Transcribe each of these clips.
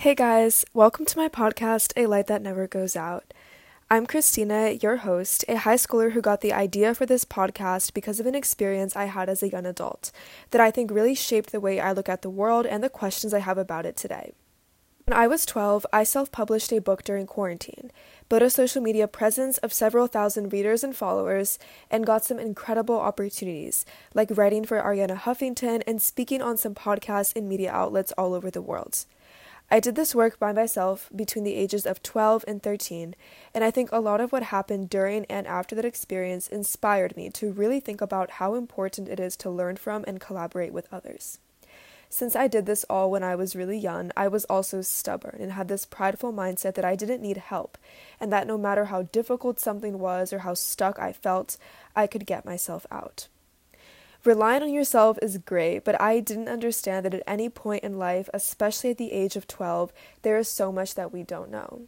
Hey guys, welcome to my podcast, A Light That Never Goes Out. I'm Kristina, your host, a high schooler who got the idea for this podcast because of an experience I had as a young adult that I think really shaped the way I look at the world and the questions I have about it today. When I was 12, I self published a book during quarantine, built a social media presence of several thousand readers and followers, and got some incredible opportunities, like writing for Arianna Huffington and speaking on some podcasts and media outlets all over the world. I did this work by myself between the ages of 12 and 13, and I think a lot of what happened during and after that experience inspired me to really think about how important it is to learn from and collaborate with others. Since I did this all when I was really young, I was also stubborn and had this prideful mindset that I didn't need help, and that no matter how difficult something was or how stuck I felt, I could get myself out. Relying on yourself is great, but I didn't understand that at any point in life, especially at the age of 12, there is so much that we don't know.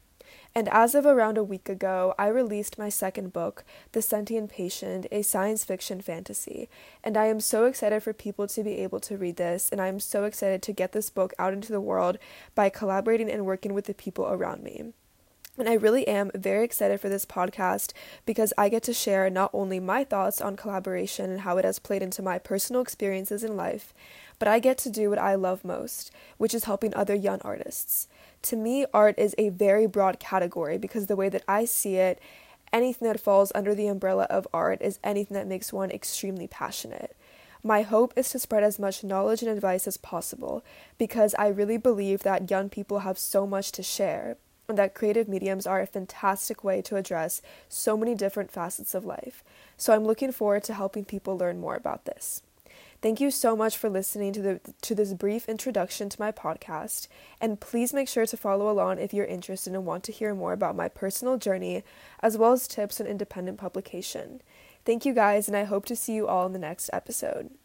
And as of around a week ago, I released my second book, The Sentient Patient, a science fiction fantasy. And I am so excited for people to be able to read this, and I am so excited to get this book out into the world by collaborating and working with the people around me. And I really am very excited for this podcast because I get to share not only my thoughts on collaboration and how it has played into my personal experiences in life, but I get to do what I love most, which is helping other young artists. To me, art is a very broad category because the way that I see it, anything that falls under the umbrella of art is anything that makes one extremely passionate. My hope is to spread as much knowledge and advice as possible because I really believe that young people have so much to share that creative mediums are a fantastic way to address so many different facets of life. So I'm looking forward to helping people learn more about this. Thank you so much for listening to the to this brief introduction to my podcast, and please make sure to follow along if you're interested and want to hear more about my personal journey as well as tips on independent publication. Thank you guys, and I hope to see you all in the next episode.